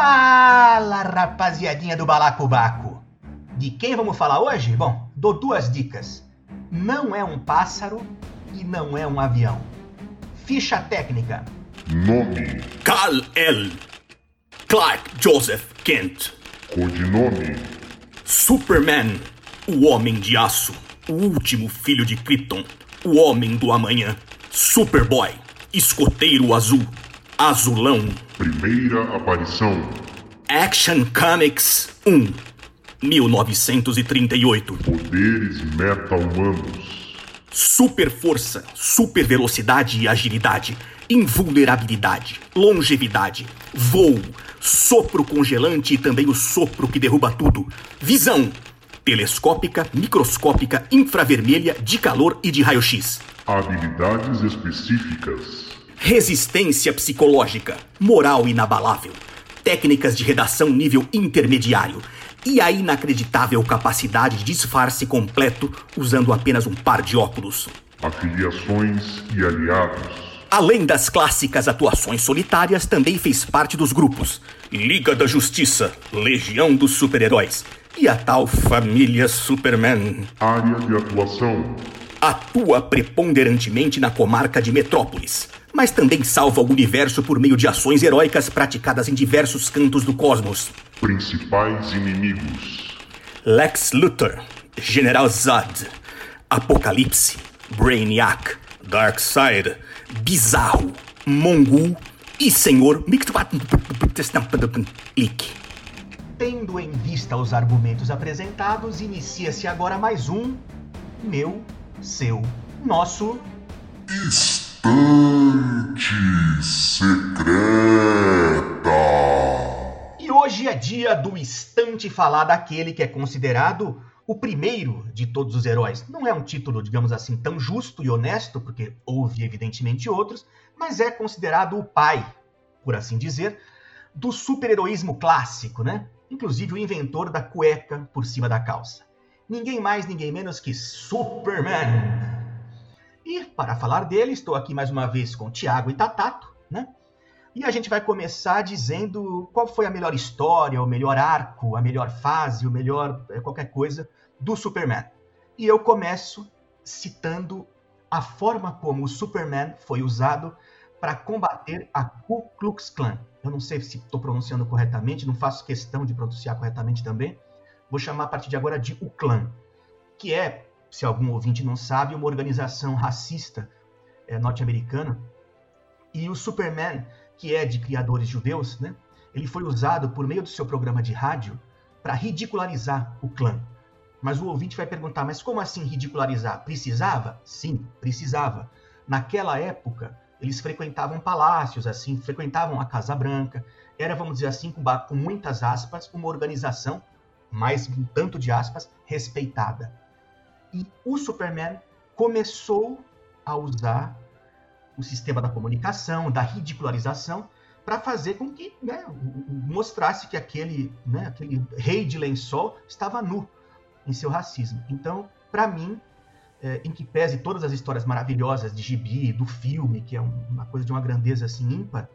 Fala, rapaziadinha do Balacobaco! De quem vamos falar hoje? Bom, dou duas dicas. Não é um pássaro e não é um avião. Ficha técnica. Nome. Carl L. Clark Joseph Kent. Codinome. Superman. O Homem de Aço. O último filho de Krypton. O Homem do Amanhã. Superboy. Escoteiro Azul. Azulão. Primeira aparição. Action Comics 1. 1938. Poderes meta-humanos. Super força, super velocidade e agilidade, invulnerabilidade, longevidade, voo, sopro congelante e também o sopro que derruba tudo, visão, telescópica, microscópica, infravermelha, de calor e de raio-x. Habilidades específicas. Resistência psicológica, moral inabalável, técnicas de redação nível intermediário e a inacreditável capacidade de disfarce completo usando apenas um par de óculos. Afiliações e aliados. Além das clássicas atuações solitárias, também fez parte dos grupos Liga da Justiça, Legião dos Super-Heróis e a tal Família Superman. Área de atuação. Atua preponderantemente na comarca de Metrópolis, mas também salva o universo por meio de ações heróicas praticadas em diversos cantos do cosmos. Principais inimigos. Lex Luthor, General Zod, Apocalipse, Brainiac, Darkseid, Bizarro, Mongul e Senhor Lick. Tendo em vista os argumentos apresentados, inicia-se agora mais um meu, seu, nosso Estante secreta. E hoje é dia do Estante falar daquele que é considerado o primeiro de todos os heróis. Não é um título, digamos assim, tão justo e honesto, porque houve evidentemente outros, mas é considerado o pai, por assim dizer, do super-heroísmo clássico, né? Inclusive o inventor da cueca por cima da calça. Ninguém mais, ninguém menos que Superman. E para falar dele, estou aqui mais uma vez com Tiago e Tatato, né? E a gente vai começar dizendo qual foi a melhor história, o melhor arco, a melhor fase, o melhor eh, qualquer coisa do Superman. E eu começo citando a forma como o Superman foi usado para combater a Ku Klux Klan. Eu não sei se estou pronunciando corretamente, não faço questão de pronunciar corretamente também. Vou chamar a partir de agora de o Klan, que é se algum ouvinte não sabe, uma organização racista é, norte-americana. E o Superman, que é de criadores judeus, né, ele foi usado por meio do seu programa de rádio para ridicularizar o clã. Mas o ouvinte vai perguntar, mas como assim ridicularizar? Precisava? Sim, precisava. Naquela época, eles frequentavam palácios, assim, frequentavam a Casa Branca. Era, vamos dizer assim, com, com muitas aspas, uma organização, mais um tanto de aspas, respeitada. E o Superman começou a usar o sistema da comunicação, da ridicularização, para fazer com que né, mostrasse que aquele, né, aquele rei de lençol estava nu em seu racismo. Então, para mim, é, em que pese todas as histórias maravilhosas de gibi, do filme, que é uma coisa de uma grandeza assim ímpar,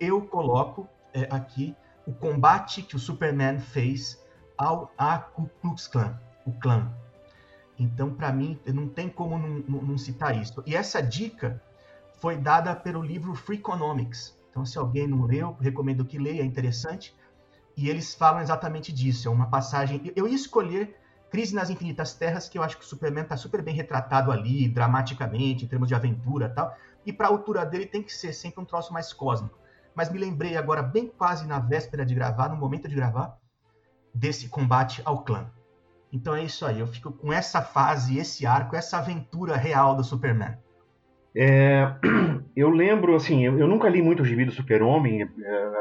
eu coloco é, aqui o combate que o Superman fez ao a Ku Klux Klan, o clã, então, para mim, não tem como não, não, não, citar isso. E essa dica foi dada pelo livro Freakonomics. Então, se alguém não leu, recomendo que leia, é interessante. E eles falam exatamente disso. É uma passagem. Eu ia escolher Crise nas Infinitas Terras, que eu acho que o Superman está super bem retratado ali, dramaticamente, em termos de aventura e tal. E para a altura dele tem que ser sempre um troço mais cósmico. Mas me lembrei agora, bem quase na véspera de gravar, no momento de gravar, desse combate ao clã. Então é isso aí, eu fico com essa fase, esse arco, essa aventura real do Superman. É, eu lembro, assim, eu, eu, nunca li muito o gibi do Super-Homem, é,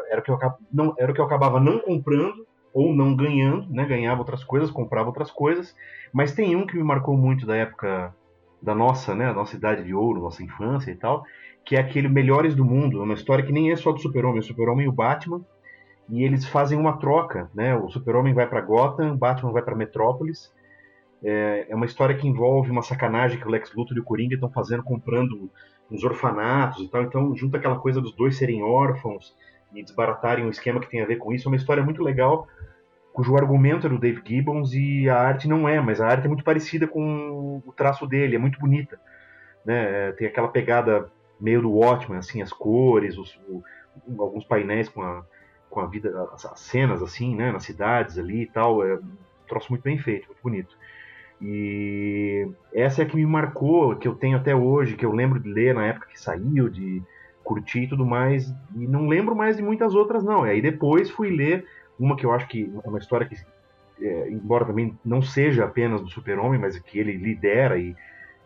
era, o que eu, não, era o que eu acabava não comprando ou não ganhando, né? Ganhava outras coisas, comprava outras coisas, mas tem um que me marcou muito da época da nossa, né, nossa idade de ouro, nossa infância e tal, que é aquele Melhores do Mundo, uma história que nem é só do Super-Homem, o Super-Homem e o Batman, e eles fazem uma troca, né? O Super-Homem vai para Gotham, Batman vai para Metrópolis. É, é, uma história que envolve uma sacanagem que o Lex Luthor e o Coringa estão fazendo, comprando uns orfanatos e tal. Então, junta aquela coisa dos dois serem órfãos e desbaratarem um esquema que tem a ver com isso. É uma história muito legal, cujo argumento é do Dave Gibbons e a arte não é, mas a arte é muito parecida com o traço dele, é muito bonita. Né? Tem aquela pegada meio do Watchmen, assim, as cores, os, o, alguns painéis com a, com a vida, as, as, cenas assim, né, nas cidades ali e tal, é um troço muito bem feito, muito bonito. E essa é a que me marcou, que eu tenho até hoje, que eu lembro de ler na época que saiu, de curtir e tudo mais, e não lembro mais de muitas outras não. E aí depois fui ler uma que eu acho que é uma história que, é, embora também não seja apenas do super-homem, mas que ele lidera e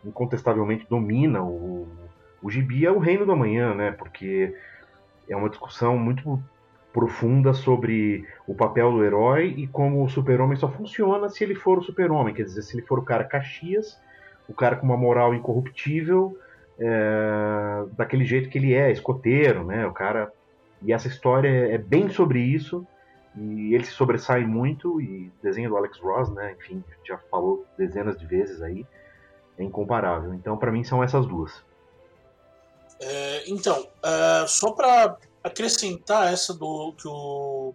incontestavelmente domina o, o gibi, é o Reino do Amanhã, né? Porque é uma discussão muito profunda sobre o papel do herói e como o super-homem só funciona se ele for o super-homem, quer dizer, se ele for o cara Caxias, o cara com uma moral incorruptível, é, daquele jeito que ele é, escoteiro, né? O cara e essa história é bem sobre isso e ele se sobressai muito e desenho do Alex Ross, né? Enfim, já falou dezenas de vezes aí, é incomparável. Então, para mim são essas duas. É, então, é, só para acrescentar essa do que o,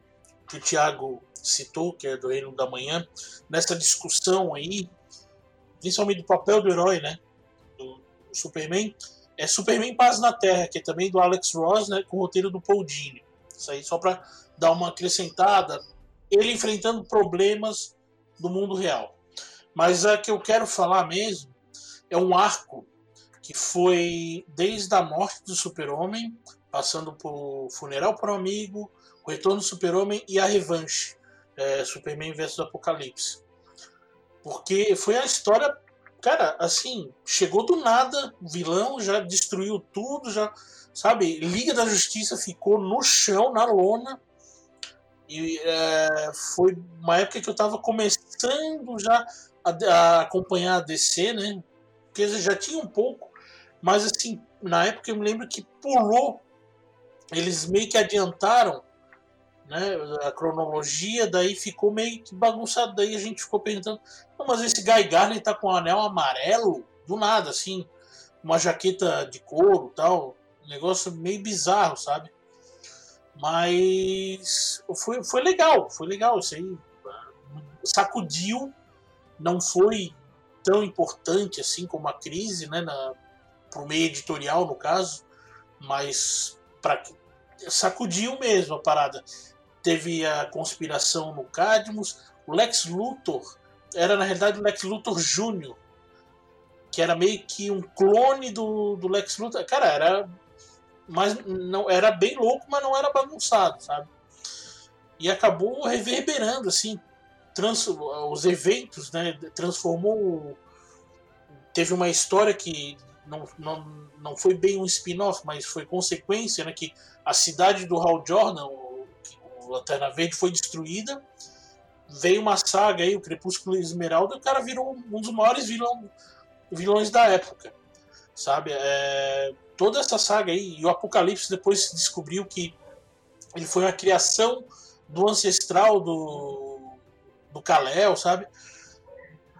que o Thiago citou, que é do Reino da Manhã, nessa discussão aí, principalmente do papel do herói, né? Do, do Superman, é Superman Paz na Terra, que é também do Alex Ross, né? Com o roteiro do Paul Dini. Isso aí só para dar uma acrescentada. Ele enfrentando problemas do mundo real. Mas a que eu quero falar mesmo é um arco que foi desde a morte do Super-Homem, passando por Funeral para um Amigo, O Retorno do Super-Homem e a Revanche, é, Superman vs Apocalipse. Porque foi a história, cara, assim, chegou do nada, o vilão já destruiu tudo, já, sabe, Liga da Justiça ficou no chão, na lona, e é, foi uma época que eu estava começando já a, a, acompanhar a DC, né? Porque já tinha um pouco, mas assim, na época eu me lembro que pulou, eles meio que adiantaram né, a cronologia, daí ficou meio que bagunçado, daí a gente ficou perguntando, mas esse Guy Garner tá com um anel amarelo, do nada, assim, uma jaqueta de couro tal, um negócio meio bizarro, sabe? Mas foi, foi legal, foi legal, isso aí. Sacudiu, não foi tão importante assim como a crise, né, para o meio editorial, no caso, mas para sacudiu mesmo a parada. Teve a conspiração no Cadmus, o Lex Luthor era na realidade o Lex Luthor Júnior, que era meio que um clone do, do Lex Luthor. Cara, era mas não era bem louco, mas não era bagunçado, sabe? E acabou reverberando assim, trans, os eventos, né? Transformou teve uma história que não, não, não foi bem um spin-off, mas foi consequência, né, que a cidade do Hal Jordan, o, o Lanterna Verde, foi destruída. Veio uma saga aí, o Crepúsculo Esmeralda, e o cara virou um dos maiores vilão, vilões da época. Sabe? É, toda essa saga aí, e o Apocalipse depois se descobriu que ele foi uma criação do ancestral do, do Kal-El, sabe?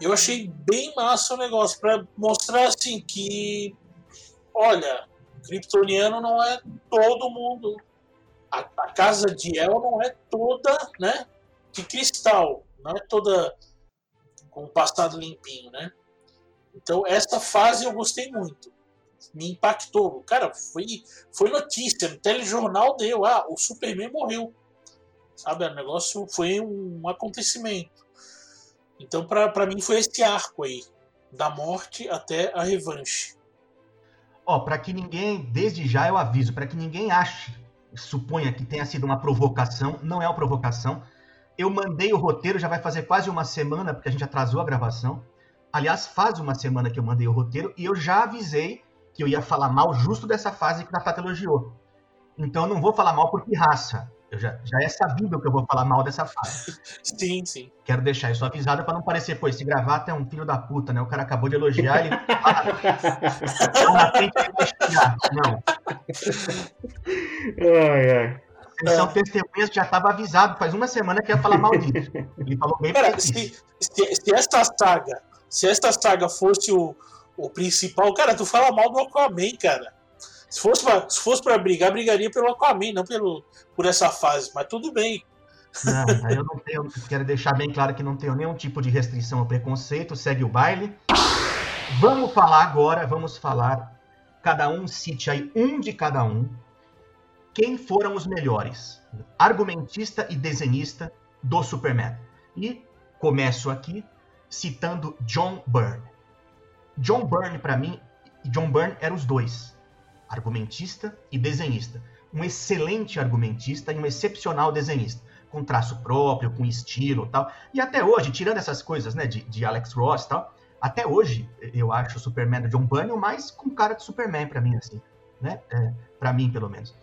Eu achei bem massa o negócio, para mostrar assim que, olha, Kryptoniano não é todo mundo. A, a, casa de El não é toda, né, de cristal, não é toda com o passado limpinho, né? Então essa fase eu gostei muito, me impactou. Cara, foi foi notícia, no telejornal deu, ah, o Superman morreu, sabe? O negócio foi um acontecimento. Então, para mim, foi esse arco aí, da morte até a revanche. Ó, para que ninguém, desde já eu aviso, para que ninguém ache, suponha que tenha sido uma provocação, não é uma provocação. Eu mandei o roteiro, já vai fazer quase uma semana, porque a gente atrasou a gravação. Aliás, faz uma semana que eu mandei o roteiro e eu já avisei que eu ia falar mal justo dessa fase que a Tata elogiou. Então eu não vou falar mal por pirraça. Eu já, já é sabido que eu vou falar mal dessa fase. Sim, sim. Quero deixar isso avisado para não parecer, pô, esse gravata é um filho da puta, né? O cara acabou de elogiar, ele. Ah, na frente Não. Ai, ai. Eles são testemunhas que já estava avisado faz uma semana que ia falar mal disso. Ele falou bem Cara, se, se, se essa saga, se esta saga fosse o, o principal, cara, tu fala mal do Aquaman, cara. Se fosse, pra, se fosse pra brigar, brigaria pelo Aquaman, não pelo, por essa fase, mas tudo bem. Não, eu não tenho. Quero deixar bem claro que não tenho nenhum tipo de restrição ou preconceito. Segue o baile. Vamos falar agora, vamos falar. Cada um cite aí um de cada um. Quem foram os melhores? Argumentista e desenhista do Superman. E começo aqui citando John Byrne. John Byrne, para mim, John Byrne eram os dois, argumentista e desenhista. Um excelente argumentista e um excepcional desenhista, com traço próprio, com estilo tal. E até hoje, tirando essas coisas né, de, de Alex Ross tal, até hoje eu acho o Superman do John o mais com cara de Superman para mim, assim, né? É, para mim, pelo menos.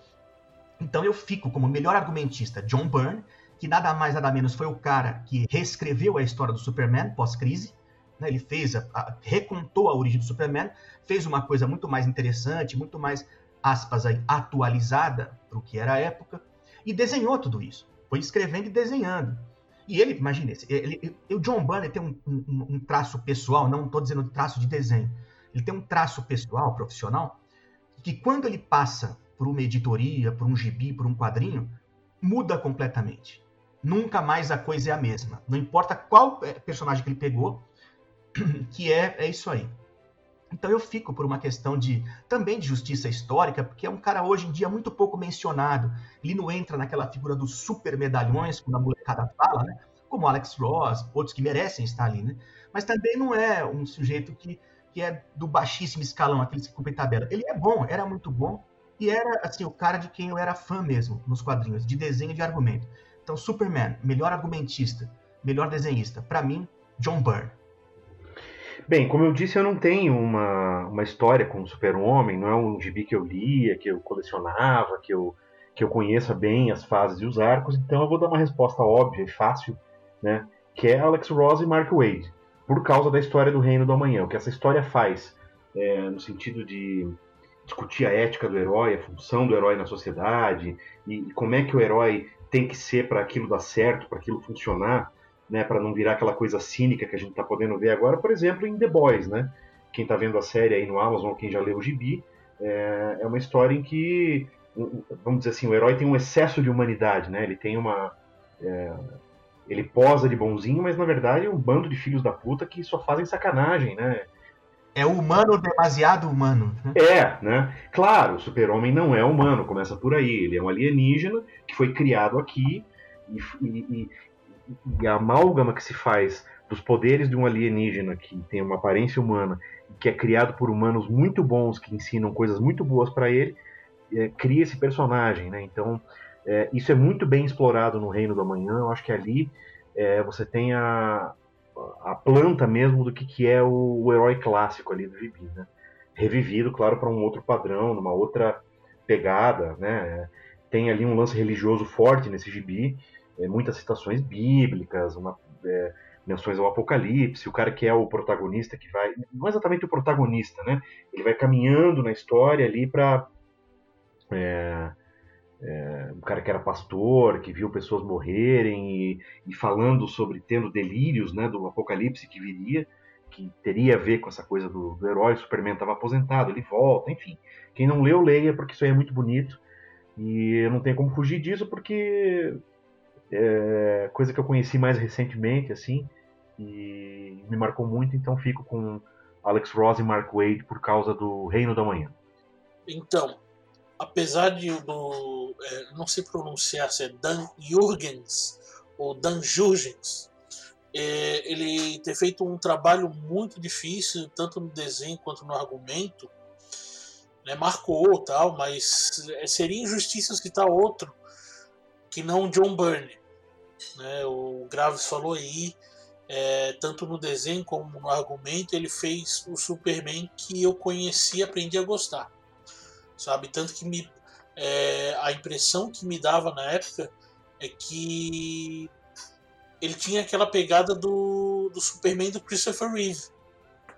Então eu fico como melhor argumentista John Byrne, que nada mais nada menos foi o cara que reescreveu a história do Superman pós-crise. Né? Ele fez, a, a, recontou a origem do Superman, fez uma coisa muito mais interessante, muito mais, aspas, aí, atualizada para o que era a época, e desenhou tudo isso. Foi escrevendo e desenhando. E ele, imagine, ele, o John Byrne tem um, um, um traço pessoal, não estou dizendo traço de desenho, ele tem um traço pessoal, profissional, que quando ele passa por uma editoria, por um gibi, por um quadrinho, muda completamente nunca mais a coisa é a mesma. Não importa qual é, personagem que ele pegou, que é, é isso aí. Então eu fico por uma questão de também de justiça histórica, porque é um cara hoje em dia muito pouco mencionado. Ele não entra naquela figura dos super medalhões, quando a molecada fala, né? Como Alex Ross, outros que merecem estar ali, né? Mas também não é um sujeito que, que é do baixíssimo escalão, aqueles que cumprem tabela. Ele é bom, era muito bom, e era assim o cara de quem eu era fã mesmo nos quadrinhos, de desenho e de argumento. Então, Superman, melhor argumentista, melhor desenhista, para mim, John Byrne. Bem, como eu disse, eu não tenho uma, uma história com o Super-Homem, não é um gibi que eu lia, que eu colecionava, que eu, que eu conheça bem as fases e os arcos, então eu vou dar uma resposta óbvia e fácil, né, que é Alex Ross e Mark Wade, por causa da história do Reino do Amanhã. O que essa história faz, é, no sentido de discutir a ética do herói, a função do herói na sociedade, e, e como é que o herói tem que ser para aquilo dar certo, para aquilo funcionar, né, para não virar aquela coisa cínica que a gente está podendo ver agora, por exemplo, em The Boys, né? Quem está vendo a série aí no Amazon, quem já leu o gibi, é, é uma história em que, vamos dizer assim, o herói tem um excesso de humanidade, né? Ele tem uma é, ele posa de bonzinho, mas na verdade é um bando de filhos da puta que só fazem sacanagem, né? É humano demasiado humano. Né? É, né? Claro, o super-homem não é humano, começa por aí. Ele é um alienígena que foi criado aqui e, e, e a amálgama que se faz dos poderes de um alienígena que tem uma aparência humana e que é criado por humanos muito bons que ensinam coisas muito boas para ele, é, cria esse personagem, né? Então, é, isso é muito bem explorado no Reino do Amanhã. Eu acho que ali é, você tem a, a planta mesmo do que, que é o, o herói clássico ali do gibi, né? Revivido, claro, para um outro padrão, numa outra pegada, né? Tem ali um lance religioso forte nesse gibi, muitas citações bíblicas, uma, é, menções ao Apocalipse, o cara que é o protagonista que vai, não é exatamente o protagonista, né? Ele vai caminhando na história ali para é, é, um cara que era pastor, que viu pessoas morrerem e, e, falando sobre tendo delírios né, do apocalipse que viria, que teria a ver com essa coisa do, do herói, o Superman estava aposentado, ele volta, enfim. Quem não leu, leia, porque isso aí é muito bonito. E eu não tenho como fugir disso, porque é coisa que eu conheci mais recentemente, assim, e me marcou muito, então fico com Alex Ross e Mark Wade por causa do Reino da Manhã. Então, apesar de do, é, não se pronunciar se é Dan Jurgens ou Dan Jurgens, é, ele ter feito um trabalho muito difícil, tanto no desenho quanto no argumento, né, marcou tal, mas é, seria injustiça citar outro que não John Byrne. Né, o Graves falou aí, é, tanto no desenho como no argumento, ele fez o Superman que eu conheci e aprendi a gostar sabe? Tanto que me, é, a impressão que me dava na época é que ele tinha aquela pegada do, do Superman do Christopher Reeve,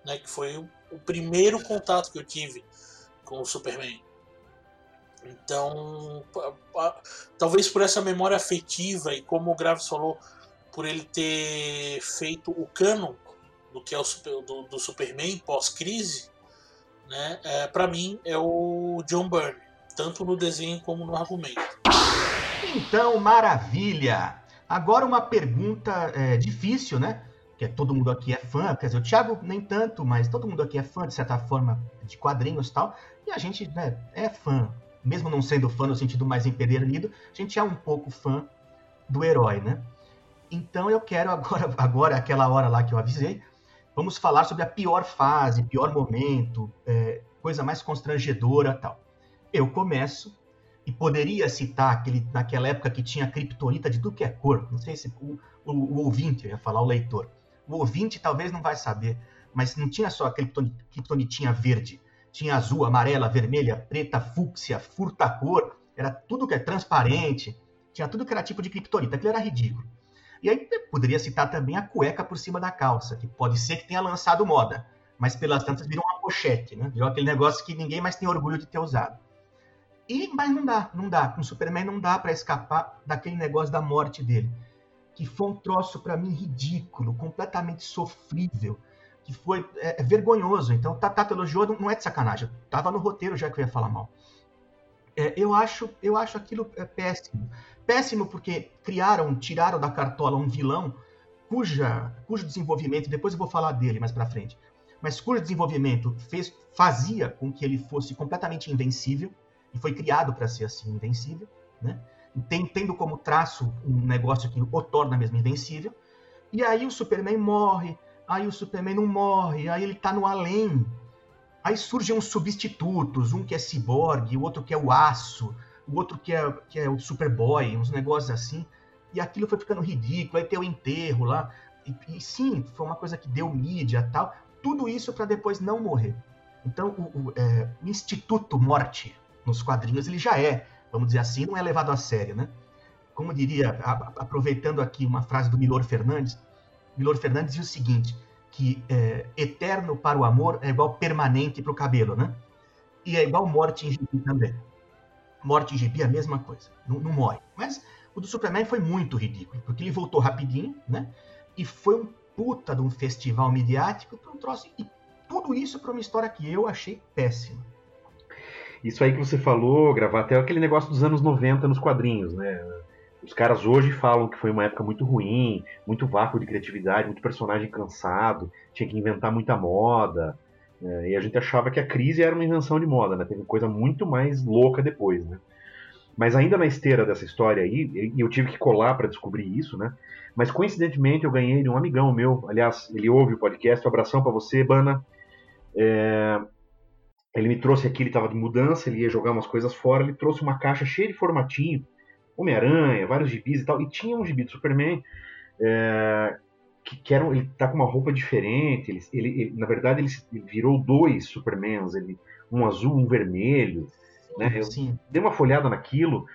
né? Que foi o, o primeiro contato que eu tive com o Superman. Então, talvez por essa memória afetiva e como o Graves falou, por ele ter feito o canon do que é o do, do Superman pós-crise, né, é, para mim é o John Byrne, tanto no desenho como no argumento. Então, maravilha! Agora uma pergunta é, difícil, né? Que todo mundo aqui é fã, quer dizer, o Thiago nem tanto, mas todo mundo aqui é fã, de certa forma, de quadrinhos e tal. E a gente né, é fã, mesmo não sendo fã no sentido mais empedernido, a gente é um pouco fã do herói, né? Então eu quero agora, agora aquela hora lá que eu avisei, vamos falar sobre a pior fase, pior momento, é, coisa mais constrangedora tal. Eu começo e poderia citar aquele, naquela época que tinha criptonita de tudo que é cor. Não sei se o, o, o, ouvinte, eu ia falar o leitor. O ouvinte talvez não vai saber, mas não tinha só a criptonitinha verde. Tinha azul, amarela, vermelha, preta, fúcsia, furta-cor. Era tudo que é transparente. Tinha tudo que era tipo de criptonita. Aquilo era ridículo. E aí poderia citar também a cueca por cima da calça, que pode ser que tenha lançado moda, mas pelas tantas virou uma pochete, né? Virou aquele negócio que ninguém mais tem orgulho de ter usado. E, mas não dá, não dá. Com o Superman não dá para escapar daquele negócio da morte dele. Que foi um troço para mim ridículo, completamente sofrível, que foi é, é vergonhoso. Então, Tata elogiou, não é de sacanagem. Tava no roteiro já que eu ia falar mal. É, eu acho, eu acho aquilo é, péssimo. Péssimo porque criaram, tiraram da cartola um vilão cuja, cujo desenvolvimento, depois eu vou falar dele mais para frente, mas cujo desenvolvimento fez, fazia com que ele fosse completamente invencível e foi criado para ser assim, invencível, né? Tem, tendo como traço um negócio que o torna mesmo invencível. E aí o Superman morre, aí o Superman não morre, aí ele tá no além. Aí surgem uns substitutos, um que é ciborgue, o outro que é o aço, o outro que é, que é o Superboy, uns negócios assim. E aquilo foi ficando ridículo, aí tem o enterro lá. E, e sim, foi uma coisa que deu mídia tal. Tudo isso para depois não morrer. Então, o, o, é, o Instituto Morte, nos quadrinhos, ele já é, vamos dizer assim, não é levado a sério, né? Como diria, a, aproveitando aqui uma frase do Milor Fernandes, Milor Fernandes diz o seguinte, que é, eterno para o amor é igual permanente para o cabelo, né? E é igual morte em gibi também. Morte em gibi é a mesma coisa, não, não morre. Mas o do Superman foi muito ridículo, porque ele voltou rapidinho, né? E foi um puta de um festival midiático para um troço. E tudo isso para uma história que eu achei péssima. Isso aí que você falou, gravar até aquele negócio dos anos 90 nos quadrinhos, né? Os caras hoje falam que foi uma época muito ruim, muito vácuo de criatividade, muito personagem cansado, tinha que inventar muita moda. Né? E a gente achava que a crise era uma invenção de moda, né? Teve coisa muito mais louca depois, né? Mas ainda na esteira dessa história aí, eu tive que colar para descobrir isso, né? Mas coincidentemente eu ganhei de um amigão meu, aliás, ele ouve o podcast, um abração para você, Bana. É, ele me trouxe aqui, ele estava de mudança, ele ia jogar umas coisas fora, ele trouxe uma caixa cheia de formatinho, Homem-Aranha, vários gibis e tal, e tinha um gibi do Superman é, que, que era, ele tá com uma roupa diferente, ele, ele, ele na verdade ele, ele, virou dois Supermans, ele, um azul, um vermelho, né? Eu Sim. dei uma folhada naquilo,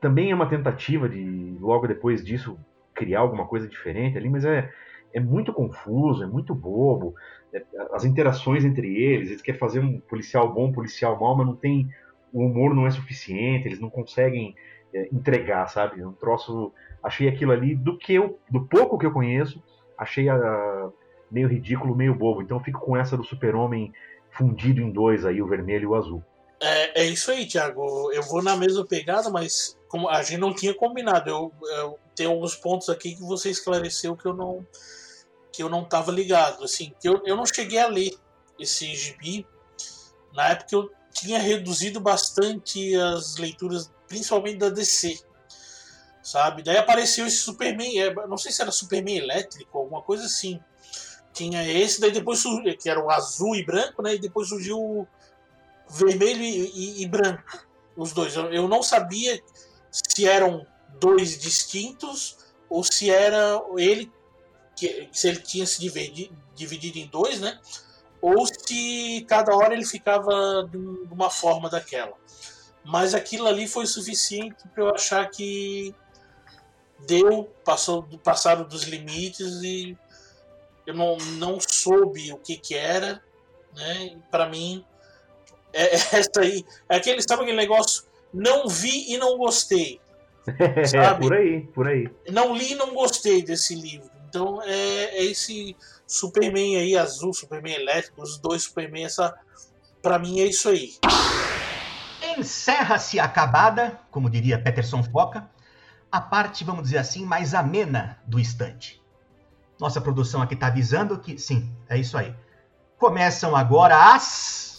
também é uma tentativa de, logo depois disso, criar alguma coisa diferente ali, mas é, é muito confuso, é muito bobo. É, as interações entre eles, eles querem fazer um policial bom, um policial mal, mas não tem. O humor não é suficiente, eles não conseguem entregar, sabe? Um troço. Achei aquilo ali, do que eu, do pouco que eu conheço, achei a, meio ridículo, meio bobo. Então fico com essa do super-homem fundido em dois aí, o vermelho e o azul. É, é isso aí, Thiago. Eu vou na mesma pegada, mas como a gente não tinha combinado, eu, eu tenho alguns pontos aqui que você esclareceu que eu não que eu não estava ligado, assim, que eu, eu não cheguei a ler esse gibi. Na época eu tinha reduzido bastante as leituras, principalmente da DC, sabe? Daí apareceu esse Superman, é, não sei se era Superman elétrico, alguma coisa assim. Tinha esse, daí depois surgiu, que era o azul e branco, né? E depois surgiu o vermelho e, e, e branco, os dois. Eu, eu não sabia se eram dois distintos ou se era ele que, se ele tinha se dividido, dividido em dois, né? Ou se cada hora ele ficava de uma forma daquela. Mas aquilo ali foi suficiente para eu achar que deu, passou, passaram dos limites e eu não, não soube o que que era, né? Para mim, é, essa aí, é aquele, sabe aquele negócio, não vi e não gostei. Sabe? por aí, por aí. Não li e não gostei desse livro. Então é, é, esse Superman aí, azul, Superman elétrico, os dois Superman, essa, Para mim é isso aí. Encerra-se acabada, como diria Peterson Foca, a parte, vamos dizer assim, mais amena do estante. Nossa produção aqui está avisando que sim, é isso aí. Começam agora as.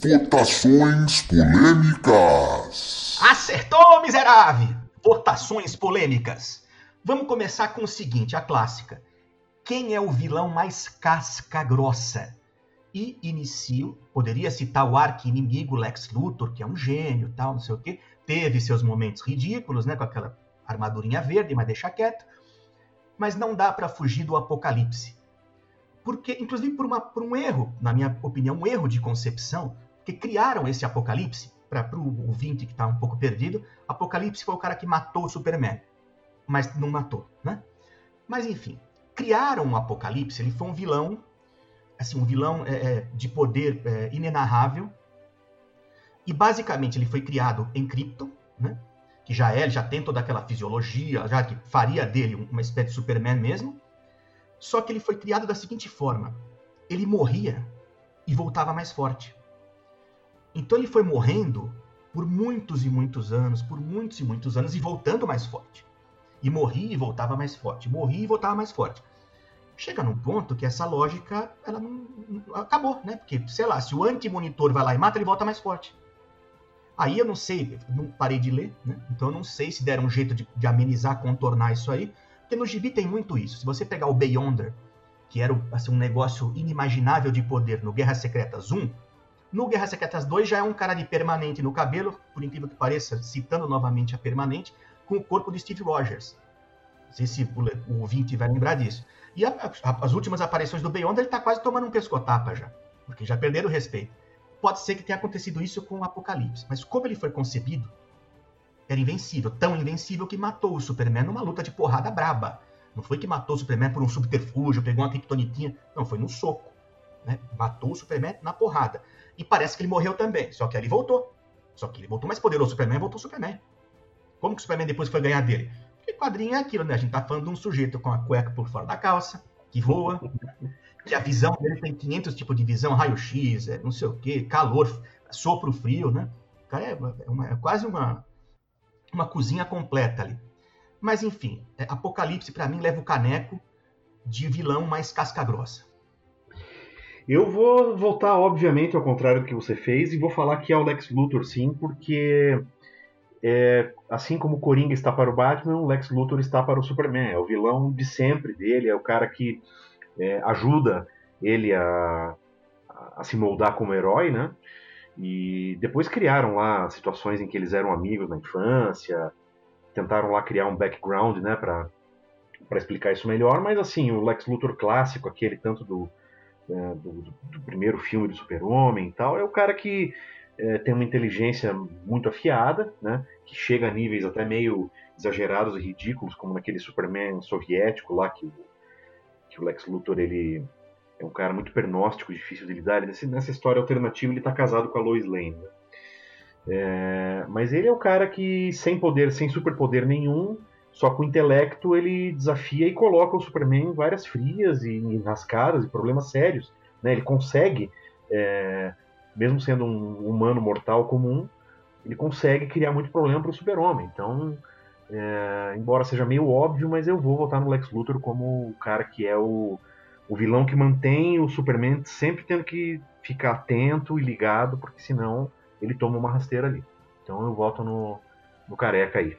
Votações polêmicas. Acertou, miserável! Votações polêmicas. Vamos começar com o seguinte, a clássica. Quem é o vilão mais casca grossa? E inicio, poderia citar o arqui-inimigo Lex Luthor, que é um gênio, tal, não sei o quê. Teve seus momentos ridículos, né, com aquela armadurinha verde, mas deixa quieto mas não dá para fugir do apocalipse. Porque, inclusive por, uma, por, um erro, na minha opinião, um erro de concepção, que criaram esse apocalipse, para o ouvinte que está um pouco perdido, Apocalipse foi o cara que matou o Superman, mas não matou, né? Mas enfim, criaram um Apocalipse, ele foi um vilão, assim, um vilão é, é, de poder é, inenarrável, e basicamente ele foi criado em Krypton, né? que já é, já tem toda aquela fisiologia, já que faria dele uma espécie de Superman mesmo. Só que ele foi criado da seguinte forma: ele morria e voltava mais forte. Então ele foi morrendo por muitos e muitos anos, por muitos e muitos anos e voltando mais forte. E morria e voltava mais forte, morria e voltava mais forte. Chega num ponto que essa lógica ela não, não acabou, né? Porque, sei lá, se o anti-monitor vai lá e mata, ele volta mais forte. Aí eu não sei, não parei de ler, né? então eu não sei se deram um jeito de, de, amenizar, contornar isso aí, porque no gibi tem muito isso. Se você pegar o Beyonder, que era assim, um negócio inimaginável de poder no Guerra Secretas 1, no Guerra Secretas 2 já é um cara de permanente no cabelo, por incrível que pareça, citando novamente a permanente, com o corpo de Steve Rogers. Se o, o ouvinte vai lembrar disso. E a, a, as últimas aparições do Beyonder, ele está quase tomando um pescotapa já, porque já perderam o respeito. Pode ser que tenha acontecido isso com o Apocalipse, mas como ele foi concebido, era invencível, tão invencível que matou o Superman numa luta de porrada braba. Não foi que matou o Superman por um subterfúgio, pegou uma criptonitinha. Não, foi no soco. Né? Matou o Superman na porrada. E parece que ele morreu também, só que ele voltou. Só que ele voltou mais poderoso. O Superman voltou o Superman. Como que o Superman depois foi ganhar dele? Porque quadrinho é aquilo, né? A gente tá falando de um sujeito com a cueca por fora da calça, que voa, que a visão dele tem 500 tipos de visão, raio-x, é, não sei o quê, calor, sopro frio, né? O cara é, é, uma, é quase uma, uma cozinha completa ali. Mas enfim, é, Apocalipse para mim leva o caneco de vilão mais casca-grossa. Eu vou voltar, obviamente, ao contrário do que você fez, e vou falar que é o Lex Luthor, sim, porque é, assim como o Coringa está para o Batman, o Lex Luthor está para o Superman. É o vilão de sempre dele, é o cara que é, ajuda ele a, a, se moldar como herói, né? E depois criaram lá situações em que eles eram amigos na infância, tentaram lá criar um background, né, para explicar isso melhor, mas assim, o Lex Luthor clássico, aquele tanto do, é, do, do, primeiro filme do Super-Homem e tal, é o cara que é, tem uma inteligência muito afiada, né, que chega a níveis até meio exagerados e ridículos, como naquele Superman soviético lá que que o Lex Luthor ele é um cara muito pernóstico, difícil de lidar. Nesse, nessa história alternativa ele está casado com a Lois Lane. Né? É, mas ele é o cara que sem poder, sem superpoder nenhum, só com intelecto ele desafia e coloca o Superman em várias frias e, e nas caras e problemas sérios. Né? Ele consegue, é, mesmo sendo um humano mortal comum, ele consegue criar muito problema para o Super-Homem. Então é, embora seja meio óbvio, mas eu vou votar no Lex Luthor como o cara que é o, o vilão que mantém o Superman sempre tendo que ficar atento e ligado, porque senão ele toma uma rasteira ali. Então eu voto no, no careca aí.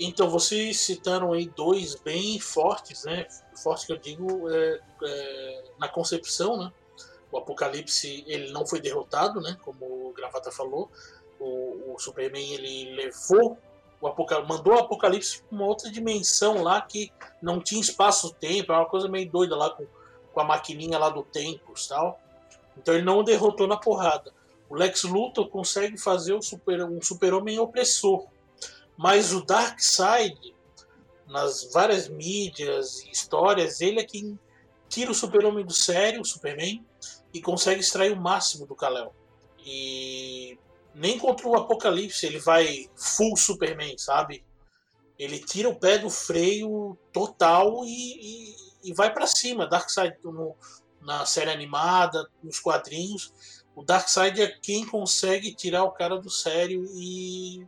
Então vocês citaram aí dois bem fortes, né? Forte que eu digo é, é, na concepção, né? O Apocalipse ele não foi derrotado, né? Como o Gravata falou. O, o Superman ele levou o Apocalipse, mandou o Apocalipse para uma outra dimensão lá que não tinha espaço-tempo, é uma coisa meio doida lá com, com a maquininha lá do Tempos tal. Então ele não o derrotou na porrada. O Lex Luthor consegue fazer super, um super-homem opressor. Mas o Darkseid, nas várias mídias e histórias, ele é quem tira o super-homem do sério, o Superman, e consegue extrair o máximo do Kal-El. E nem contra o Apocalipse ele vai full Superman, sabe? Ele tira o pé do freio total e, e, e vai para cima. Darkseid no, na série animada, nos quadrinhos. O Darkseid é quem consegue tirar o cara do sério e,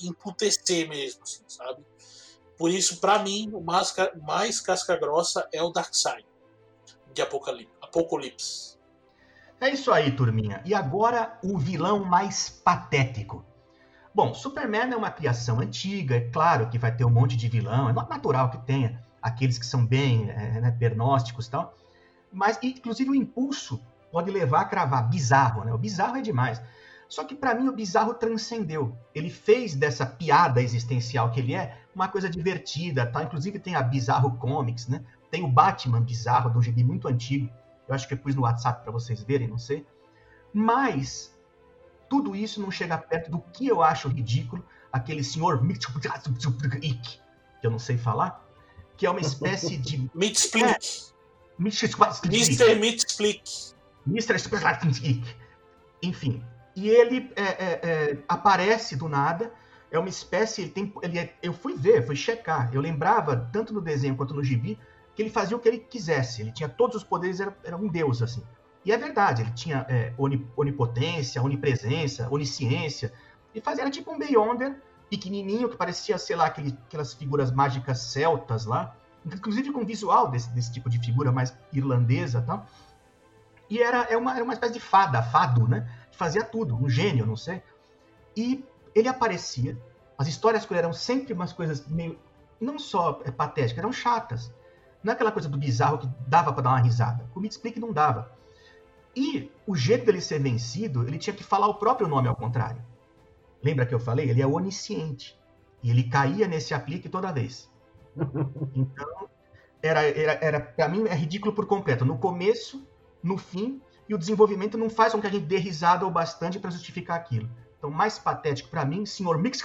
e emputecer mesmo, assim, sabe? Por isso, para mim, o mais, mais casca grossa é o Darkseid de Apocalipse. Apocalipse. É isso aí, turminha. E agora o vilão mais patético. Bom, Superman é uma criação antiga, é claro que vai ter um monte de vilão, é natural que tenha aqueles que são bem é, né, pernósticos e tal. Mas, inclusive, o impulso pode levar a cravar bizarro, né? O bizarro é demais. Só que para mim o bizarro transcendeu. Ele fez dessa piada existencial que ele é uma coisa divertida, tá? Inclusive tem a Bizarro Comics, né? Tem o Batman bizarro do gibi muito antigo. Eu acho que eu pus no WhatsApp para vocês verem, não sei. Mas tudo isso não chega perto do que eu acho ridículo, aquele senhor que eu não sei falar, que é uma espécie de Mitsplick. Mr. Mitsplick. Mr. Splatnik. Enfim. E ele é, é, é, aparece do nada. É uma espécie. Ele tem, ele é, eu fui ver, fui checar. Eu lembrava, tanto no desenho quanto no gibi, que ele fazia o que ele quisesse. Ele tinha todos os poderes, era, era um deus, assim. E é verdade, ele tinha é, onipotência, onipresença, onisciência. E fazia, era tipo um Beyonder pequenininho, que parecia, sei lá, aquele, aquelas figuras mágicas celtas lá. Inclusive com visual desse, desse tipo de figura mais irlandesa tal. E era, era, é uma, era uma espécie de fada, fado, né? Que fazia tudo, um gênio, não sei. E ele aparecia. As histórias ele eram sempre umas coisas meio. não só é, patéticas, eram chatas. Não é aquela coisa do bizarro que dava para dar uma risada. O Me Explique não dava. E o jeito dele ser vencido, ele tinha que falar o próprio nome ao contrário. Lembra que eu falei? Ele é onisciente. E ele caía nesse aplique toda vez. Então, era, era, era para mim é ridículo por completo. No começo, no fim, e o desenvolvimento não faz com que a gente dê risada o bastante para justificar aquilo. Então, mais patético para mim, Sr. Mix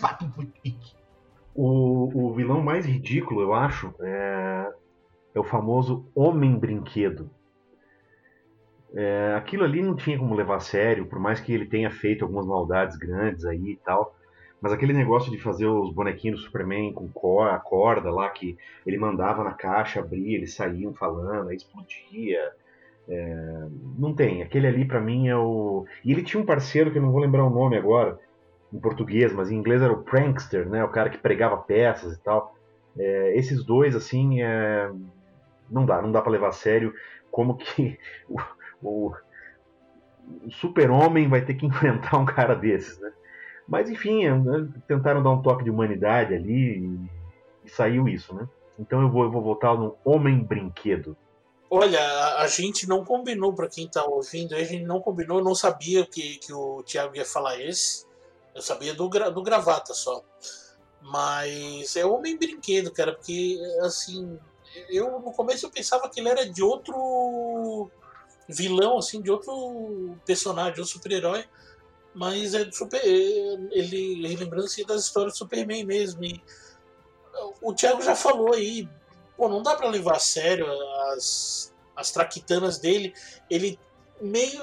o, o vilão mais ridículo, eu acho, é, é o famoso Homem Brinquedo. É, aquilo ali não tinha como levar a sério, por mais que ele tenha feito algumas maldades grandes aí e tal. Mas aquele negócio de fazer os bonequinhos do Superman com a corda lá, que ele mandava na caixa, abria, eles saíam falando, aí explodia. É, não tem. Aquele ali para mim é o. E ele tinha um parceiro que eu não vou lembrar o nome agora, em português, mas em inglês era o Prankster, né? O cara que pregava peças e tal. É, esses dois, assim, é... não dá, não dá para levar a sério como que o, o, o super-homem vai ter que enfrentar um cara desses, né? Mas enfim, é, né, tentaram dar um toque de humanidade ali e, e saiu isso, né? Então eu vou, eu vou voltar no Homem Brinquedo. Olha, a gente não combinou, para quem tá ouvindo, a gente não combinou, eu não sabia que, que o Thiago ia falar esse. Eu sabia do, do gravata só. Mas é Homem Brinquedo, cara, porque assim, eu no começo eu pensava que ele era de outro vilão, assim, de outro personagem, outro super-herói, mas é super. Ele relembrando-se das histórias do Superman mesmo. E o Thiago já falou aí, pô, não dá para levar a sério as, as traquitanas dele. Ele meio,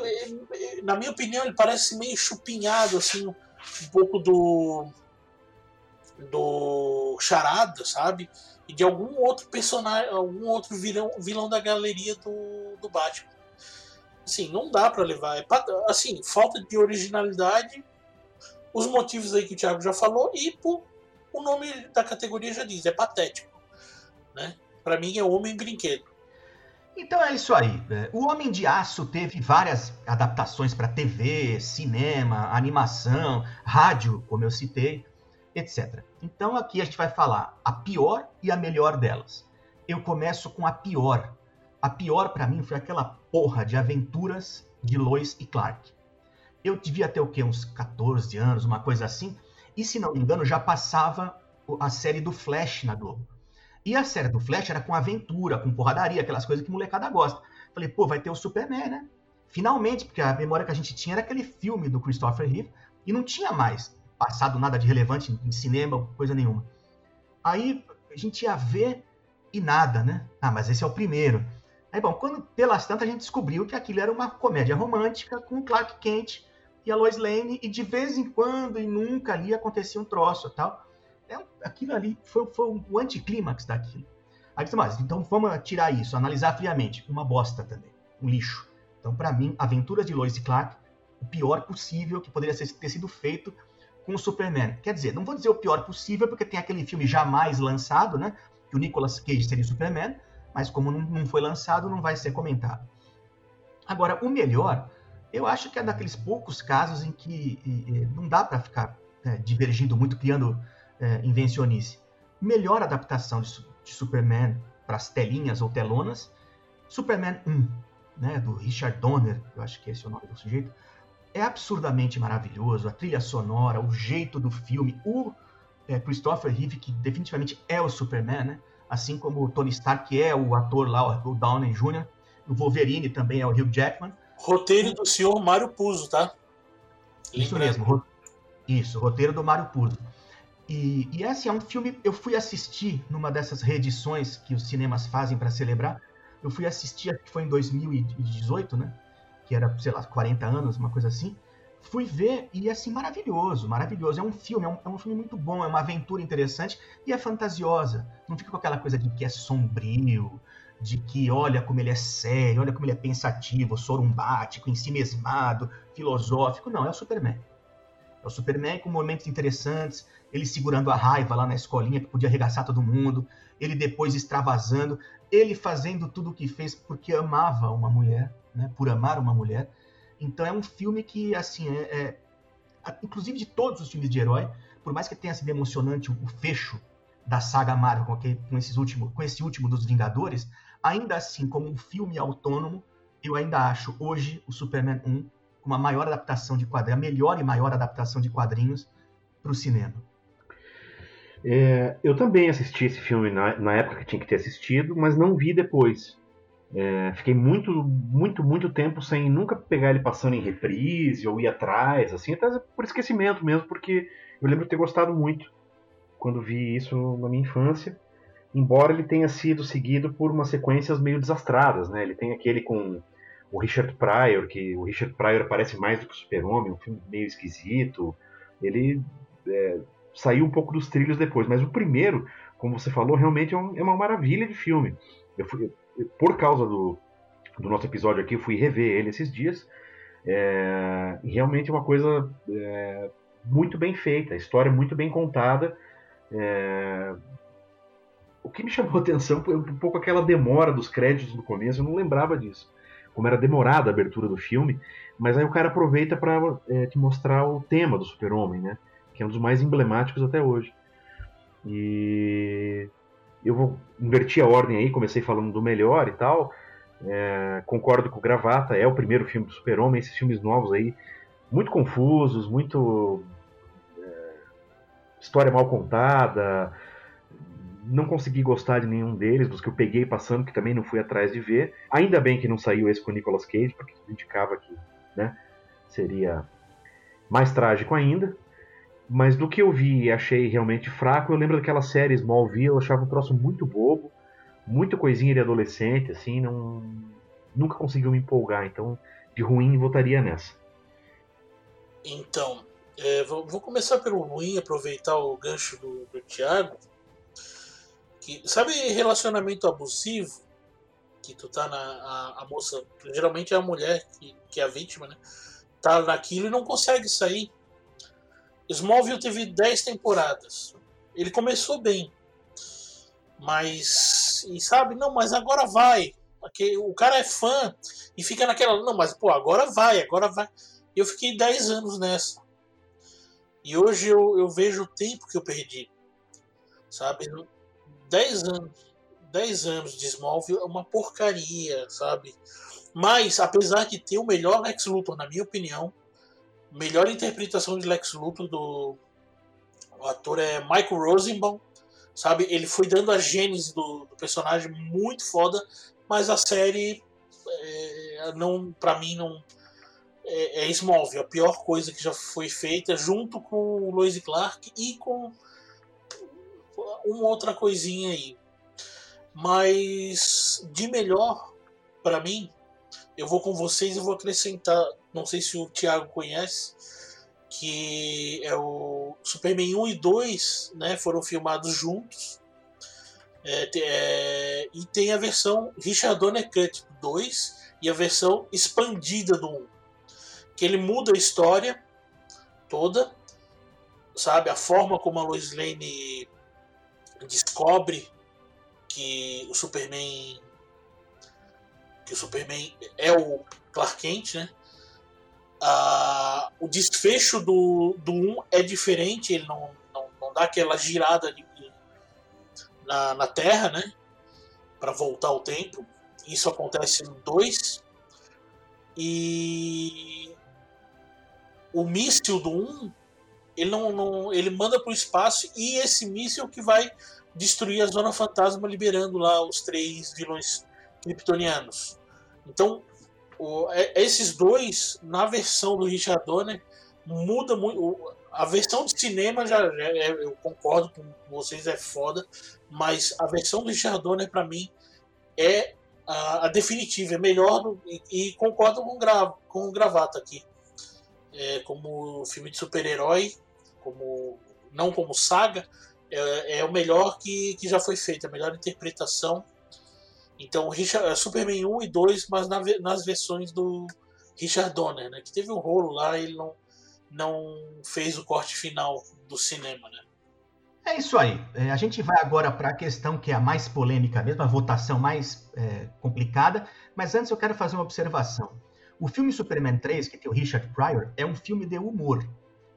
na minha opinião, ele parece meio chupinhado, assim, um pouco do do Charada, sabe? E de algum outro personagem, algum outro vilão, vilão da galeria do, do Batman. Assim, não dá para levar. É, assim, falta de originalidade, os motivos aí que o Thiago já falou, e pô, o nome da categoria já diz, é patético. Né? Para mim é Homem Brinquedo. Então é isso aí. É, o Homem de Aço teve várias adaptações para TV, cinema, animação, rádio, como eu citei, etc. Então aqui a gente vai falar a pior e a melhor delas. Eu começo com a pior. A pior para mim foi aquela porra de aventuras de Lois e Clark. Eu devia ter o quê? Uns 14 anos, uma coisa assim. E se não me engano, já passava a série do Flash na Globo. E a série do Flash era com aventura, com porradaria, aquelas coisas que molecada gosta. Falei, pô, vai ter o Superman, né? Finalmente, porque a memória que a gente tinha era aquele filme do Christopher Reeve e não tinha mais passado nada de relevante em cinema, coisa nenhuma. Aí a gente ia ver e nada, né? Ah, mas esse é o primeiro. Aí, bom, quando pelas tantas a gente descobriu que aquilo era uma comédia romântica com Clark Kent e a Lois Lane e de vez em quando e nunca ali acontecia um troço tal. É, aquilo ali foi, foi o anticlímax daquilo. Aí disse, mas então vamos tirar isso, analisar friamente. Uma bosta também. um lixo. Então, para mim, Aventuras de Lois e Clark, o pior possível que poderia ter sido feito com o Superman. Quer dizer, não vou dizer o pior possível, porque tem aquele filme jamais lançado, né? Que o Nicolas Cage seria o Superman, mas como não foi lançado, não vai ser comentado. Agora, o melhor, eu acho que é daqueles poucos casos em que e, e, não dá para ficar é, divergindo muito, criando é, invencionice. Melhor adaptação de, de Superman para as telinhas ou telonas, Superman 1, né, do Richard Donner, eu acho que esse é o nome do sujeito, é absurdamente maravilhoso, a trilha sonora, o jeito do filme, o é, Christopher Reeve, que definitivamente é o Superman, né? assim como o Tony Stark, que é o ator lá, o Downey Jr., o Wolverine também é o Hugh Jackman. Roteiro do senhor Mário Puzo, tá? Isso mesmo, isso, roteiro do Mário Puzo. E, e esse é um filme, eu fui assistir numa dessas reedições que os cinemas fazem para celebrar, eu fui assistir, acho que foi em 2018, né? Que era, sei lá, 40 anos, uma coisa assim. Fui ver e, assim, maravilhoso, maravilhoso. É um filme, é um, é um filme muito bom, é uma aventura interessante e é fantasiosa. Não fica com aquela coisa de que é sombrio, de que olha como ele é sério, olha como ele é pensativo, sorumbático, ensimesmado, filosófico. Não, é o Superman. É o Superman com momentos interessantes, ele segurando a raiva lá na escolinha que podia arregaçar todo mundo, ele depois extravasando, ele fazendo tudo o que fez porque amava uma mulher, né, por amar uma mulher. Então é um filme que, assim, é, é inclusive de todos os filmes de herói, por mais que tenha sido emocionante o, fecho da saga Marvel com, aquele, com, esses último, com esse último dos Vingadores, ainda assim, como um filme autônomo, eu ainda acho hoje o Superman 1 uma maior adaptação de quadrinhos, a melhor e maior adaptação de quadrinhos para o cinema. É, eu também assisti esse filme na, na, época que tinha que ter assistido, mas não vi depois. É, fiquei muito, muito, muito tempo sem nunca pegar ele passando em reprise ou ir atrás, assim, até por esquecimento mesmo, porque eu lembro de ter gostado muito quando vi isso na minha infância. Embora ele tenha sido seguido por umas sequências meio desastradas, né? Ele tem aquele com o Richard Pryor, que o Richard Pryor aparece mais do que o Super-Homem, um filme meio esquisito. Ele é, saiu um pouco dos trilhos depois, mas o primeiro, como você falou, realmente é, um, é uma maravilha de filme. Eu fui, por causa do, do nosso episódio aqui, eu fui rever ele esses dias. É, realmente é uma coisa é, muito bem feita, a história é muito bem contada. É, o que me chamou a atenção foi um pouco aquela demora dos créditos no começo, eu não lembrava disso como era demorada a abertura do filme, mas aí o cara aproveita para é, te mostrar o tema do Super-Homem, né? Que é um dos mais emblemáticos até hoje. E eu vou invertir a ordem aí, comecei falando do melhor e tal. É, concordo com o Gravata, é o primeiro filme do Super-Homem, esses filmes novos aí, muito confusos, muito. É, história mal contada, não consegui gostar de nenhum deles, dos que eu peguei passando, que também não fui atrás de ver. Ainda bem que não saiu esse com o Nicolas Cage, porque indicava que né, seria mais trágico ainda. Mas do que eu vi e achei realmente fraco, eu lembro daquela série Smallville, eu achava um troço muito bobo, muita coisinha de adolescente, assim, não nunca conseguiu me empolgar, então de ruim votaria nessa. Então, é, vou, vou, começar pelo ruim, aproveitar o gancho do, do Thiago. Que, sabe relacionamento abusivo? Que tu tá na. A, a moça, geralmente é a mulher que, que é a vítima, né? Tá naquilo e não consegue sair. Smallville teve 10 temporadas. Ele começou bem. Mas. E sabe, não, mas agora vai. Porque o cara é fã e fica naquela. Não, mas pô, agora vai, agora vai. Eu fiquei 10 anos nessa. E hoje eu, eu vejo o tempo que eu perdi. Sabe? 10 anos, 10 anos de Smallville é uma porcaria, sabe? Mas, apesar de ter o melhor Lex Luthor, na minha opinião, melhor interpretação de Lex Luthor do o ator é Michael Rosenbaum, sabe? Ele foi dando a gênese do, do personagem muito foda, mas a série é, não, para mim não é, é Smallville, a pior coisa que já foi feita, junto com o Lois Clark e com uma outra coisinha aí. Mas de melhor, para mim, eu vou com vocês e vou acrescentar, não sei se o Thiago conhece, que é o Superman 1 e 2, né, foram filmados juntos. É, é, e tem a versão Richard Donner Cut 2 e a versão expandida do 1. Que ele muda a história toda, sabe? A forma como a Lois Lane descobre que o Superman que o Superman é o Clark Kent, né? Ah, o desfecho do, do 1 é diferente, ele não, não, não dá aquela girada de, na, na Terra, né? Para voltar ao tempo. Isso acontece no 2. E o míssil do 1 ele não, não ele manda para o espaço e esse míssil que vai destruir a zona fantasma liberando lá os três vilões kryptonianos. Então, o, é, esses dois na versão do Richard Donner muda muito. A versão de cinema já, já é, eu concordo com vocês é foda, mas a versão do Richard Donner para mim é a, a, definitiva, é melhor e, e concordo com, gra, com o gravata aqui. É, como filme de super-herói, como não como saga, é, é, o melhor que, que já foi feito, a melhor interpretação. Então, Richard, é, Superman 1 e 2, mas na, nas versões do Richard Donner, né? Que teve um rolo lá, ele não, não fez o corte final do cinema, né? É isso aí. É, a gente vai agora para a questão que é a mais polêmica mesmo, a votação mais é, complicada. Mas antes eu quero fazer uma observação. O filme Superman 3, que tem o Richard Pryor, é um filme de humor.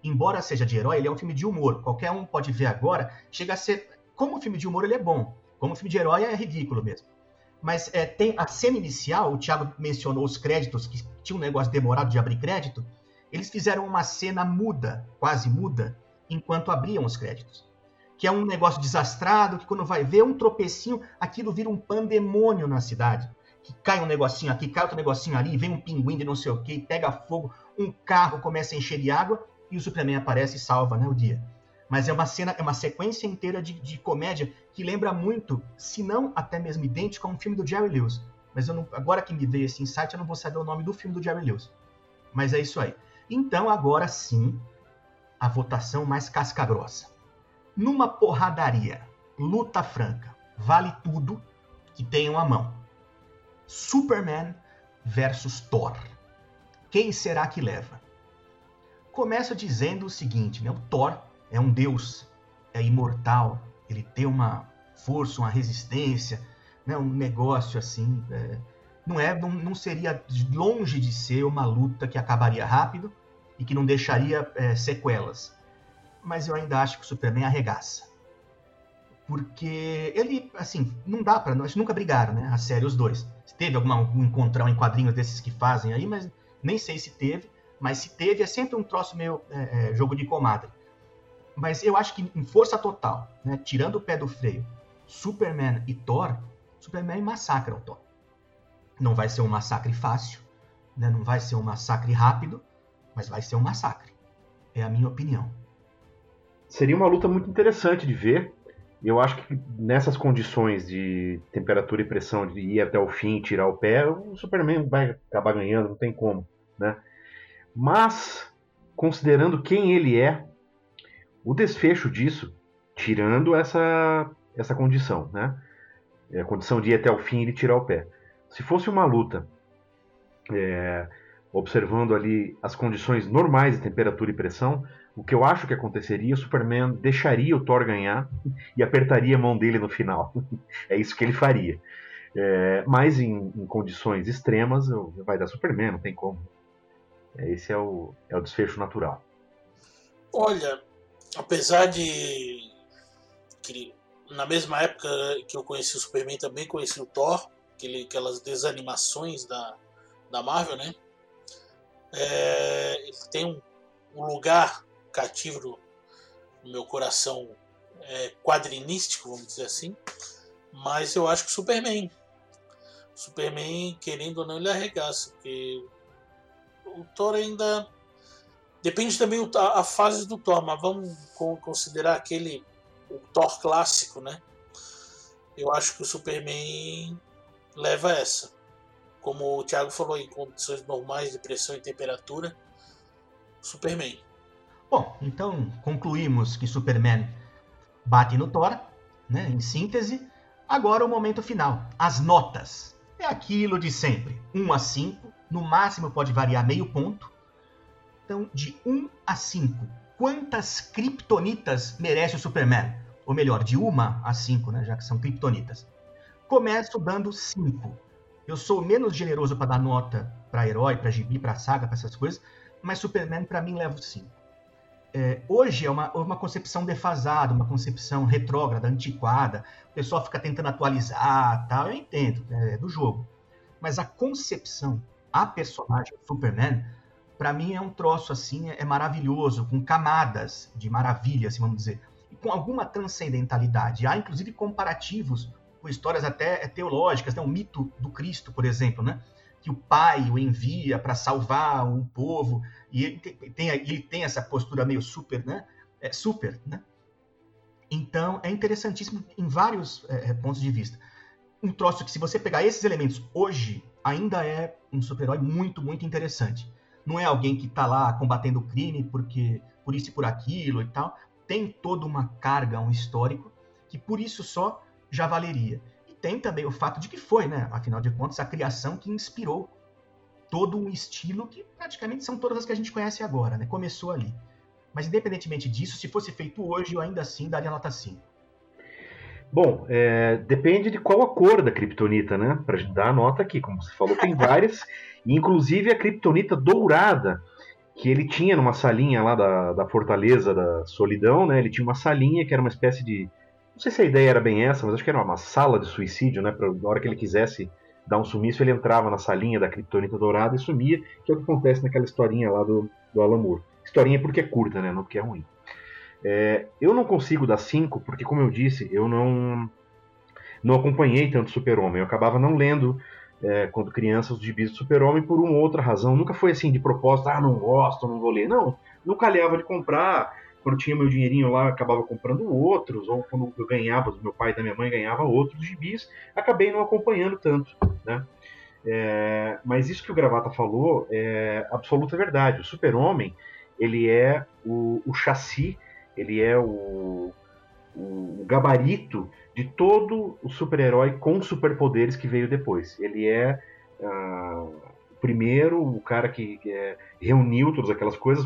Embora seja de herói, ele é um filme de humor. Qualquer um pode ver agora. Chega a ser. Como filme de humor, ele é bom. Como filme de herói, é ridículo mesmo. Mas é, tem a cena inicial, o Thiago mencionou os créditos, que tinha um negócio demorado de abrir crédito. Eles fizeram uma cena muda, quase muda, enquanto abriam os créditos que é um negócio desastrado, que quando vai ver um tropecinho, aquilo vira um pandemônio na cidade. Que cai um negocinho aqui, cai outro negocinho ali, vem um pinguim de não sei o que, pega fogo, um carro começa a encher de água e o Superman aparece e salva né, o dia. Mas é uma cena, é uma sequência inteira de, de comédia que lembra muito, se não até mesmo idêntico a um filme do Jerry Lewis. Mas não, agora que me veio esse insight, eu não vou saber o nome do filme do Jerry Lewis. Mas é isso aí. Então, agora sim, a votação mais casca-grossa numa porradaria, luta franca, vale tudo que tenham a mão. Superman versus Thor. Quem será que leva? Começa dizendo o seguinte, né? O Thor é um deus, é imortal, ele tem uma força, uma resistência, né? um negócio assim. É... não é, não, não, seria longe de ser uma luta que acabaria rápido e que não deixaria é, sequelas mas eu ainda acho que o Superman arregaça. Porque ele, assim, não dá para nós nunca brigaram, né? A série, os dois. Teve algum encontrão em quadrinhos desses que fazem aí, mas nem sei se teve. Mas se teve, é sempre um troço meio é, é, jogo de comadre. Mas eu acho que em força total, né? Tirando o pé do freio, Superman e Thor, Superman massacra o Thor. Não vai ser um massacre fácil, né? não vai ser um massacre rápido, mas vai ser um massacre. É a minha opinião seria uma luta muito interessante de ver. Eu acho que nessas condições de temperatura e pressão, de ir até o fim, tirar o pé, o Superman vai acabar ganhando, não tem como, né? Mas, considerando quem ele é, o desfecho disso, tirando essa, essa condição, né? É a condição de ir até o fim e ele tirar o pé. Se fosse uma luta é, observando ali as condições normais de temperatura e pressão, o que eu acho que aconteceria, o Superman deixaria o Thor ganhar e apertaria a mão dele no final. é isso que ele faria. É, mas em, em, condições extremas, vai dar Superman, não tem como. É, esse é o, é o desfecho natural. Olha, apesar de que na mesma época que eu conheci o Superman, também conheci o Thor, aquele, aquelas desanimações da, da Marvel, né? É, ele tem um, um lugar cativo no meu coração é, quadrinístico, vamos dizer assim. Mas eu acho que Superman. Superman, querendo ou não, ele arregaça. Porque o Thor ainda. Depende também a, a fase do Thor, mas vamos considerar aquele. O Thor clássico, né? Eu acho que o Superman leva essa. Como o Thiago falou, em condições normais de pressão e temperatura, Superman. Bom, então concluímos que Superman bate no Thor, né, em síntese. Agora o momento final, as notas. É aquilo de sempre. 1 a 5, no máximo pode variar meio ponto. Então, de 1 a 5, quantas kryptonitas merece o Superman? Ou melhor, de 1 a 5, né, já que são kryptonitas. Começo dando 5. Eu sou menos generoso para dar nota para herói, para gibi, para saga, para essas coisas, mas Superman para mim leva 5. É, hoje é uma, uma concepção defasada, uma concepção retrógrada, antiquada. O pessoal fica tentando atualizar, tal. Eu entendo, é do jogo. Mas a concepção, a personagem Superman, para mim é um troço assim, é, é maravilhoso, com camadas de maravilha, assim, vamos dizer, e com alguma transcendentalidade. Há inclusive comparativos com histórias até teológicas, né? o mito do Cristo, por exemplo, né? que o pai o envia para salvar um povo, e ele tem, ele tem essa postura meio super, né? É, super, né? Então, é interessantíssimo em vários é, é, pontos de vista. Um troço que, se você pegar esses elementos hoje, ainda é um super-herói muito, muito interessante. Não é alguém que está lá combatendo o crime porque por isso e por aquilo e tal. Tem toda uma carga, um histórico, que por isso só já valeria tem também o fato de que foi, né, afinal de contas, a criação que inspirou todo um estilo que praticamente são todas as que a gente conhece agora, né? Começou ali. Mas independentemente disso, se fosse feito hoje, eu ainda assim daria nota 5. Bom, é, depende de qual a cor da kriptonita, né? Pra gente dar a nota aqui. Como você falou, tem várias. inclusive a kriptonita dourada, que ele tinha numa salinha lá da, da Fortaleza da Solidão, né? Ele tinha uma salinha que era uma espécie de não sei se a ideia era bem essa, mas acho que era uma sala de suicídio, né? Pra, na hora que ele quisesse dar um sumiço, ele entrava na salinha da Kryptonita Dourada e sumia, que é o que acontece naquela historinha lá do, do Alan Moore. Historinha porque é curta, né? Não porque é ruim. É, eu não consigo dar 5, porque, como eu disse, eu não, não acompanhei tanto Super-Homem. Eu acabava não lendo, é, quando criança, os gibis do Super-Homem por uma outra razão. Nunca foi assim, de propósito, ah, não gosto, não vou ler. Não, não calhava de comprar quando tinha meu dinheirinho lá, acabava comprando outros, ou quando eu ganhava, meu pai e da minha mãe ganhava outros gibis, acabei não acompanhando tanto, né? É, mas isso que o Gravata falou é absoluta verdade. O super-homem, ele é o, o chassi, ele é o, o gabarito de todo o super-herói com superpoderes que veio depois. Ele é uh, primeiro, o cara que, é, reuniu todas aquelas coisas,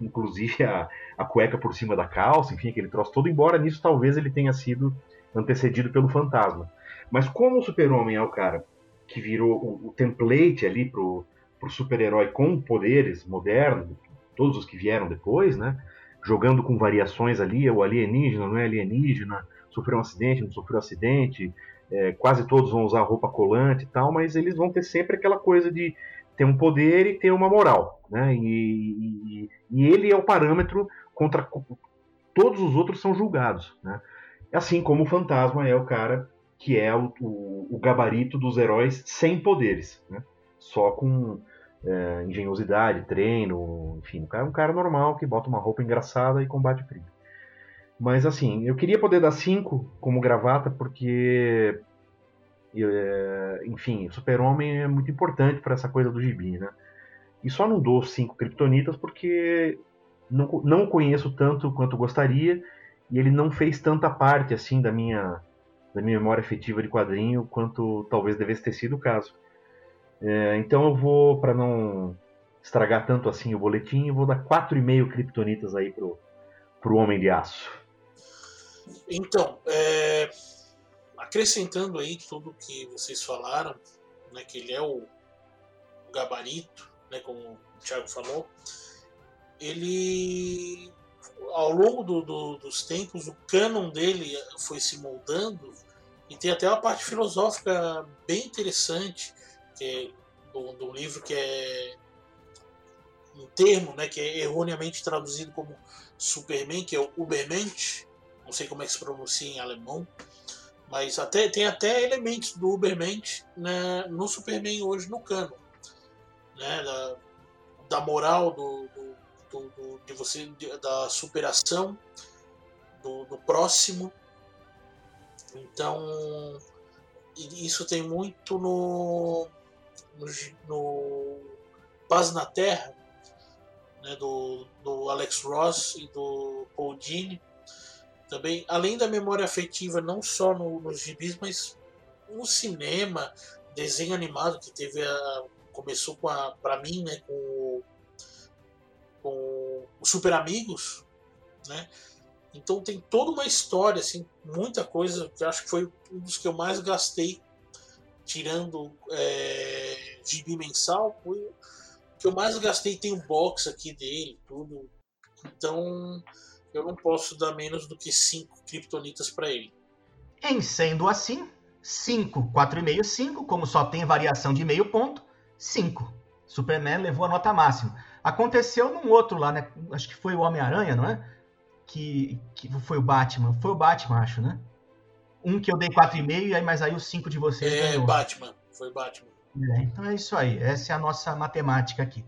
inclusive a, a cueca por cima da calça, enfim, aquele troço todo, embora nisso talvez ele tenha sido antecedido pelo fantasma. Mas como o super-homem é o cara que virou o, o template ali pro, pro super-herói com poderes modernos, todos os que vieram depois, né? Jogando com variações ali, o alienígena, não é alienígena, sofreu um acidente, não sofreu um acidente, é, quase todos vão usar roupa colante e tal, mas eles vão ter sempre aquela coisa de ter um poder e ter uma moral, né? E, e, e ele é o parâmetro contra todos os outros são julgados, né? Assim como o fantasma é o cara que é o, o, o gabarito dos heróis sem poderes, né? Só com é, engenhosidade, treino, enfim, um cara, um cara normal que bota uma roupa engraçada e combate o crime. Mas assim, eu queria poder dar 5 como gravata, porque. É, enfim, Super-Homem é muito importante para essa coisa do gibi, né? E só não dou 5 Kryptonitas porque não, não conheço tanto quanto gostaria e ele não fez tanta parte assim da minha, da minha memória efetiva de quadrinho quanto talvez devesse ter sido o caso. É, então eu vou, para não estragar tanto assim o boletim, eu vou dar 4,5 Kryptonitas aí pro, pro Homem de Aço. Então, é, acrescentando aí tudo que vocês falaram, né, que ele é o, o gabarito, né, como o Thiago falou, ele ao longo do, do, dos tempos o cânon dele foi se moldando e tem até uma parte filosófica bem interessante que do, do livro que é um termo né, que é erroneamente traduzido como Superman, que é o Ubermensch, não sei como é que se pronuncia em alemão, mas até, tem até elementos do Ubermensch né, no Superman hoje no cano. Né, da, da moral do, do, do, do, de você da superação do, do próximo então isso tem muito no no, no Paz na Terra né, do, do Alex Ross e do Paul Dini também, além da memória afetiva, não só no, nos gibis, mas no cinema, desenho animado que teve a. Começou com a. pra mim, né? Com, com os Super Amigos, né? Então tem toda uma história, assim, muita coisa que acho que foi um dos que eu mais gastei, tirando é, gibi mensal, foi o que eu mais gastei tem um box aqui dele, tudo. Então eu não posso dar menos do que 5 criptonitas para ele. Em sendo assim, 5, 4,5, 5, como só tem variação de meio ponto, 5. Superman levou a nota máxima. Aconteceu num outro lá, né? Acho que foi o Homem-Aranha, não é? que, que foi o Batman. Foi o Batman, acho, né? Um que eu dei 4,5 e aí, mas aí os 5 de vocês. É, ganhou. Batman. Foi Batman. É, então é isso aí. Essa é a nossa matemática aqui.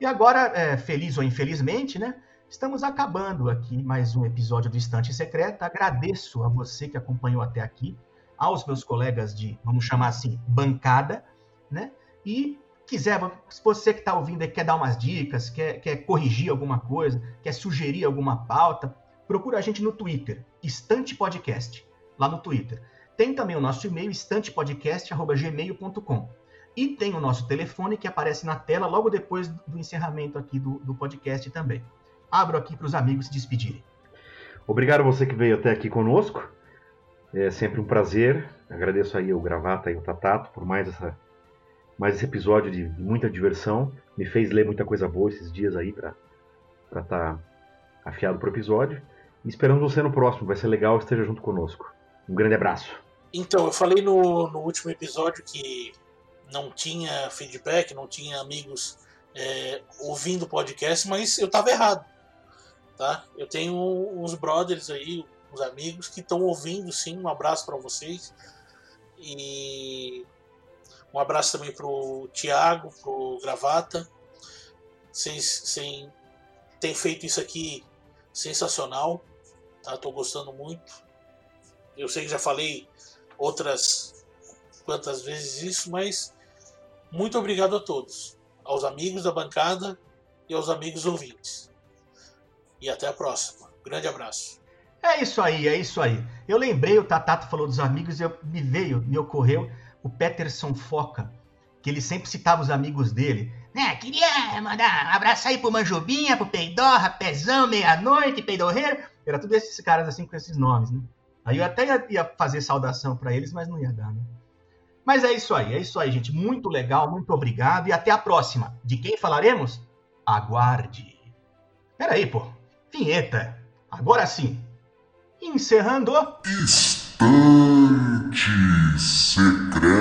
E agora, é, feliz ou infelizmente, né? Estamos acabando aqui mais um episódio do Estante Secreta. Agradeço a você que acompanhou até aqui, aos meus colegas de, vamos chamar assim, bancada, né? E quiser, se você que está ouvindo quer dar umas dicas, quer, quer corrigir alguma coisa, quer sugerir alguma pauta, procura a gente no Twitter, Estante Podcast, lá no Twitter. Tem também o nosso e-mail, estantepodcast.gmail.com. E tem o nosso telefone que aparece na tela logo depois do encerramento aqui do, do podcast também. Abro aqui para os amigos se despedirem. Obrigado a você que veio até aqui conosco. É sempre um prazer. Agradeço aí o Gravata e o Tatato por mais essa mais esse episódio de muita diversão. Me fez ler muita coisa boa esses dias aí para estar tá afiado pro episódio. E esperamos você no próximo, vai ser legal, esteja junto conosco. Um grande abraço. Então, eu falei no, no último episódio que não tinha feedback, não tinha amigos é, ouvindo o podcast, mas eu estava errado. Tá? Eu tenho uns brothers aí, uns amigos que estão ouvindo sim. Um abraço para vocês. E um abraço também pro Thiago, pro Gravata. Vocês têm feito isso aqui sensacional. Tá? Gostando muito. Eu sei que já falei outras quantas vezes isso, mas muito obrigado a todos. Aos amigos da bancada e aos amigos ouvintes. E até a próxima. Grande abraço. É isso aí, é isso aí. Eu lembrei, o Tatato falou dos amigos, eu, me veio, me ocorreu o Peterson Foca, que ele sempre citava os amigos dele. Né, queria mandar um abraço aí pro Manjubinha, pro Peidorra, Pezão, Meia-Noite, Peidorreiro. Era tudo esses caras assim com esses nomes, né? Aí eu até ia, ia fazer saudação para eles, mas não ia dar, né? Mas é isso aí, é isso aí, gente. Muito legal, muito obrigado e até a próxima. De quem falaremos? Aguarde. Peraí, pô. Vinheta. Agora sim. Encerrando. Estante Secreta.